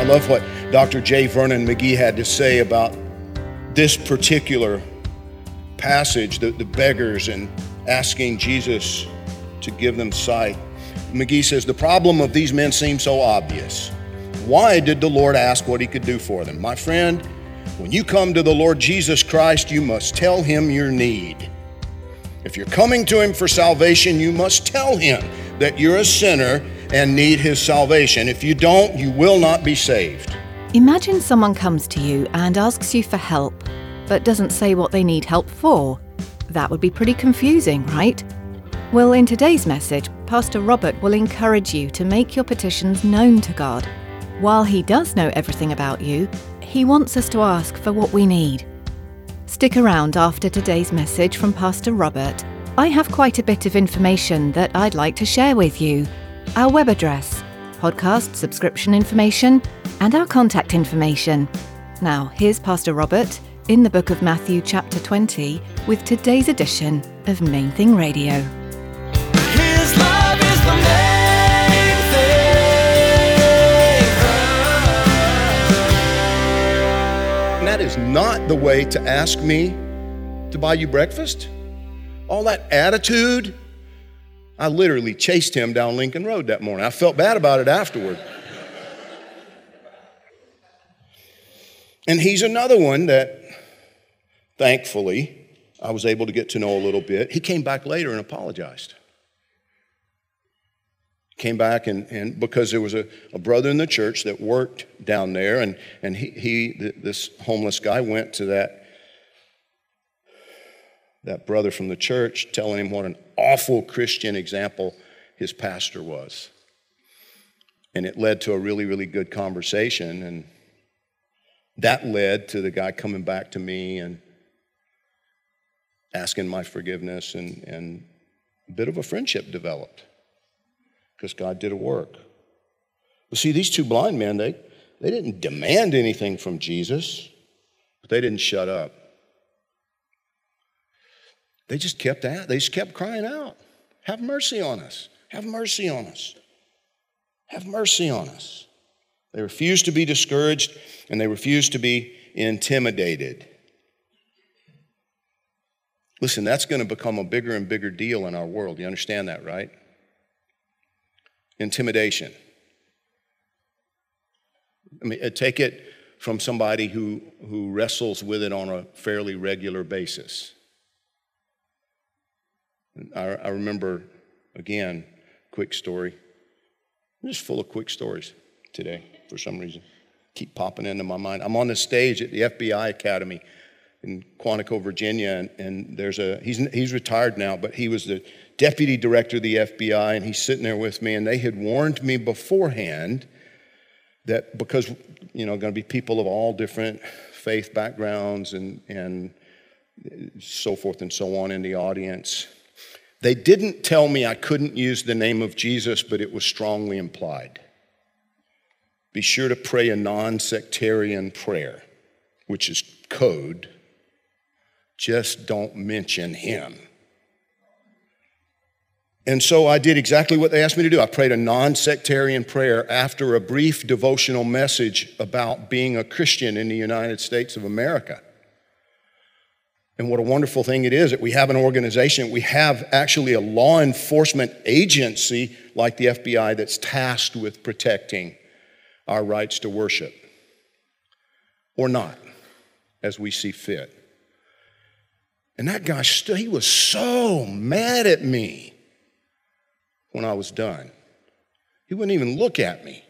I love what Dr. J. Vernon McGee had to say about this particular passage, the, the beggars and asking Jesus to give them sight. McGee says, The problem of these men seems so obvious. Why did the Lord ask what he could do for them? My friend, when you come to the Lord Jesus Christ, you must tell him your need. If you're coming to Him for salvation, you must tell Him that you're a sinner and need His salvation. If you don't, you will not be saved. Imagine someone comes to you and asks you for help, but doesn't say what they need help for. That would be pretty confusing, right? Well, in today's message, Pastor Robert will encourage you to make your petitions known to God. While he does know everything about you, he wants us to ask for what we need. Stick around after today's message from Pastor Robert. I have quite a bit of information that I'd like to share with you. Our web address, podcast subscription information, and our contact information. Now, here's Pastor Robert in the book of Matthew, chapter 20, with today's edition of Main Thing Radio. His love is the main thing. That is not the way to ask me to buy you breakfast. All that attitude. I literally chased him down Lincoln Road that morning. I felt bad about it afterward. And he's another one that, thankfully, I was able to get to know a little bit. He came back later and apologized. Came back and, and because there was a, a brother in the church that worked down there, and, and he, he this homeless guy went to that, that brother from the church telling him what an awful Christian example his pastor was. And it led to a really, really good conversation. And that led to the guy coming back to me and asking my forgiveness, and, and a bit of a friendship developed because God did a work. Well, see, these two blind men, they, they didn't demand anything from Jesus, but they didn't shut up. They just kept at, they just kept crying out, Have mercy on us. Have mercy on us. Have mercy on us. They refused to be discouraged and they refused to be intimidated. Listen, that's going to become a bigger and bigger deal in our world. You understand that, right? Intimidation. I mean, uh, take it from somebody who, who wrestles with it on a fairly regular basis. I, I remember, again, quick story. I'm just full of quick stories today for some reason. Keep popping into my mind. I'm on the stage at the FBI Academy in Quantico, Virginia, and, and there's a he's he's retired now, but he was the deputy director of the FBI, and he's sitting there with me, and they had warned me beforehand that because you know going to be people of all different faith backgrounds and and so forth and so on in the audience. They didn't tell me I couldn't use the name of Jesus, but it was strongly implied. Be sure to pray a non sectarian prayer, which is code. Just don't mention him. And so I did exactly what they asked me to do. I prayed a non sectarian prayer after a brief devotional message about being a Christian in the United States of America. And what a wonderful thing it is that we have an organization, we have actually a law enforcement agency like the FBI that's tasked with protecting our rights to worship. Or not, as we see fit. And that guy, he was so mad at me when I was done. He wouldn't even look at me.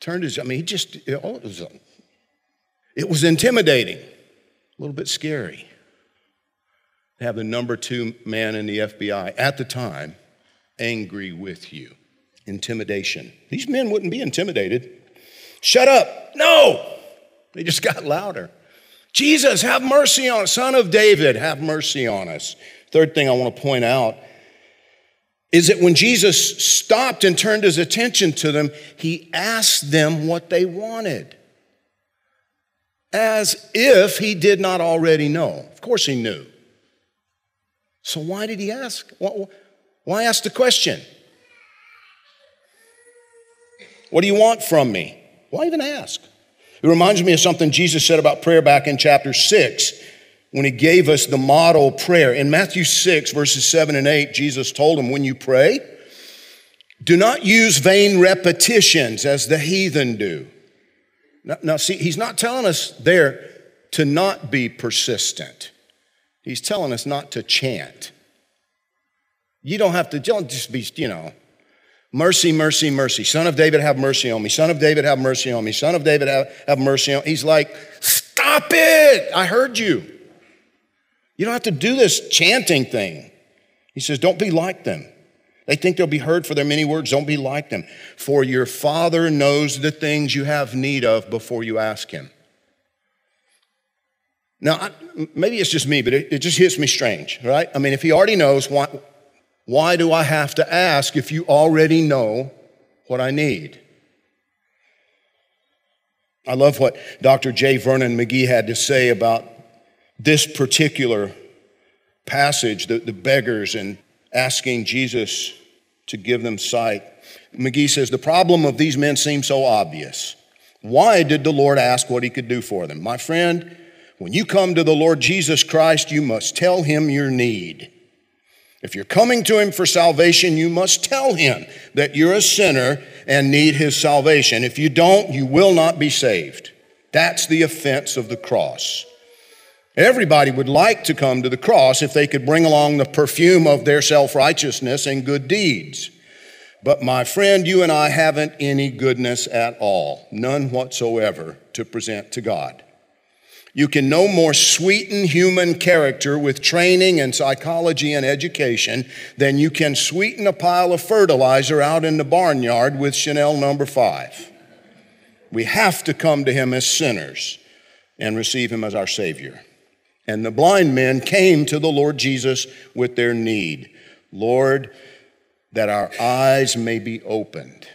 Turned his, I mean, he just, it was, it was intimidating, a little bit scary to have the number two man in the FBI at the time angry with you. Intimidation. These men wouldn't be intimidated. Shut up. No. They just got louder. Jesus, have mercy on us. Son of David, have mercy on us. Third thing I want to point out is that when Jesus stopped and turned his attention to them, he asked them what they wanted. As if he did not already know. Of course, he knew. So, why did he ask? Why ask the question? What do you want from me? Why even ask? It reminds me of something Jesus said about prayer back in chapter 6 when he gave us the model prayer. In Matthew 6, verses 7 and 8, Jesus told him, When you pray, do not use vain repetitions as the heathen do. Now, now, see, he's not telling us there to not be persistent. He's telling us not to chant. You don't have to, don't just be, you know, mercy, mercy, mercy. Son of David, have mercy on me. Son of David, have mercy on me. Son of David, have, have mercy on me. He's like, stop it. I heard you. You don't have to do this chanting thing. He says, Don't be like them. They think they'll be heard for their many words. Don't be like them. For your Father knows the things you have need of before you ask Him. Now, I, maybe it's just me, but it, it just hits me strange, right? I mean, if He already knows, why, why do I have to ask if you already know what I need? I love what Dr. J. Vernon McGee had to say about this particular passage, the, the beggars and asking Jesus to give them sight. McGee says, The problem of these men seems so obvious. Why did the Lord ask what he could do for them? My friend, when you come to the Lord Jesus Christ, you must tell him your need. If you're coming to him for salvation, you must tell him that you're a sinner and need his salvation. If you don't, you will not be saved. That's the offense of the cross. Everybody would like to come to the cross if they could bring along the perfume of their self righteousness and good deeds. But my friend, you and I haven't any goodness at all, none whatsoever, to present to God. You can no more sweeten human character with training and psychology and education than you can sweeten a pile of fertilizer out in the barnyard with Chanel number five. We have to come to Him as sinners and receive Him as our Savior. And the blind men came to the Lord Jesus with their need. Lord, that our eyes may be opened.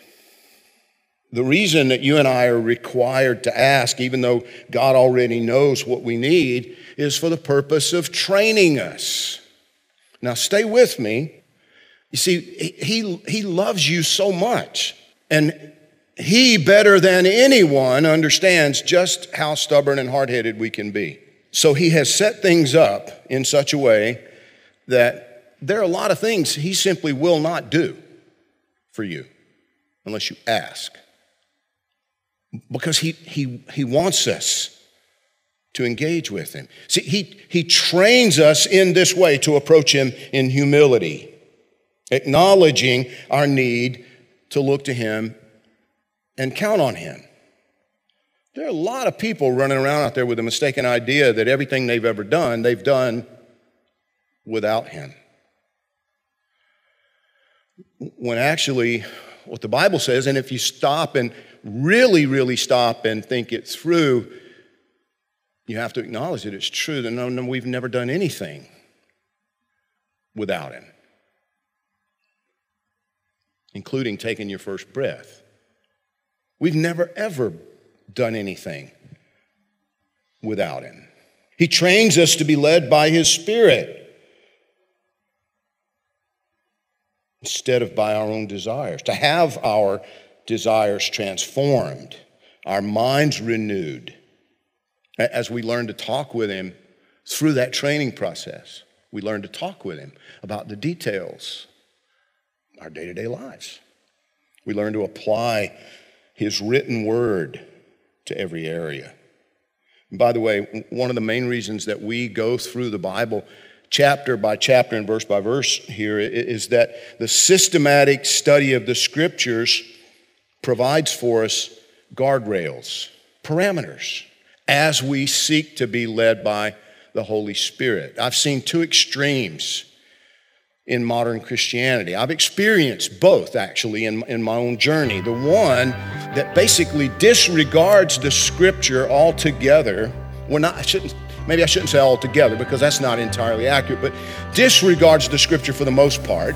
The reason that you and I are required to ask, even though God already knows what we need, is for the purpose of training us. Now, stay with me. You see, he, he loves you so much. And he, better than anyone, understands just how stubborn and hard headed we can be. So he has set things up in such a way that there are a lot of things he simply will not do for you unless you ask. Because he, he, he wants us to engage with him. See, he, he trains us in this way to approach him in humility, acknowledging our need to look to him and count on him. There are a lot of people running around out there with a mistaken idea that everything they've ever done, they've done without Him. When actually, what the Bible says, and if you stop and really, really stop and think it through, you have to acknowledge that it's true that no, no, we've never done anything without Him, including taking your first breath. We've never, ever done anything without Him. He trains us to be led by His Spirit instead of by our own desires, to have our desires transformed, our minds renewed as we learn to talk with Him through that training process. We learn to talk with Him about the details, of our day to day lives. We learn to apply His written word to every area. And by the way, one of the main reasons that we go through the Bible chapter by chapter and verse by verse here is that the systematic study of the scriptures provides for us guardrails, parameters, as we seek to be led by the Holy Spirit. I've seen two extremes in modern Christianity. I've experienced both actually in, in my own journey. The one that basically disregards the scripture altogether. Well, not, I shouldn't, maybe I shouldn't say altogether because that's not entirely accurate, but disregards the scripture for the most part.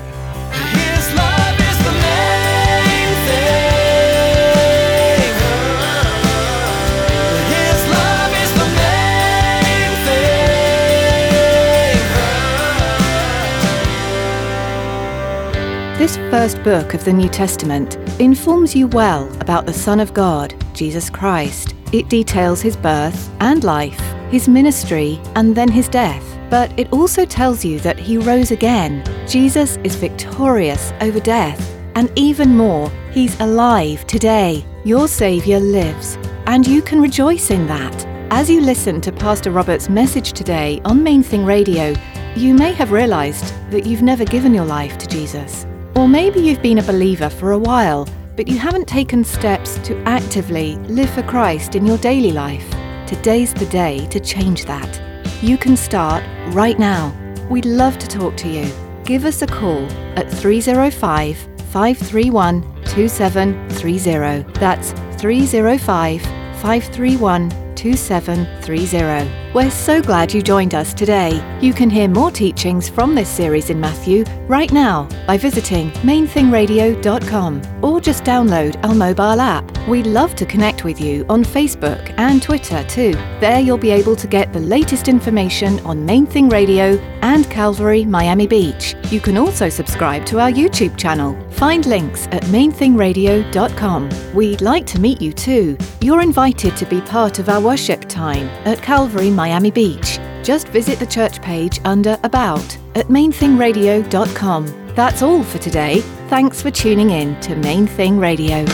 First book of the New Testament informs you well about the Son of God, Jesus Christ. It details his birth and life, his ministry, and then his death. But it also tells you that he rose again. Jesus is victorious over death. And even more, he's alive today. Your Saviour lives. And you can rejoice in that. As you listen to Pastor Robert's message today on Main Thing Radio, you may have realized that you've never given your life to Jesus. Or maybe you've been a believer for a while, but you haven't taken steps to actively live for Christ in your daily life. Today's the day to change that. You can start right now. We'd love to talk to you. Give us a call at 305 531 2730. That's 305 531 2730. We're so glad you joined us today. You can hear more teachings from this series in Matthew right now by visiting mainthingradio.com or just download our mobile app. We'd love to connect with you on Facebook and Twitter too. There you'll be able to get the latest information on Main Thing Radio and Calvary Miami Beach. You can also subscribe to our YouTube channel. Find links at mainthingradio.com. We'd like to meet you too. You're invited to be part of our worship time at Calvary Miami Beach. Just visit the church page under About at mainthingradio.com. That's all for today. Thanks for tuning in to Main Thing Radio.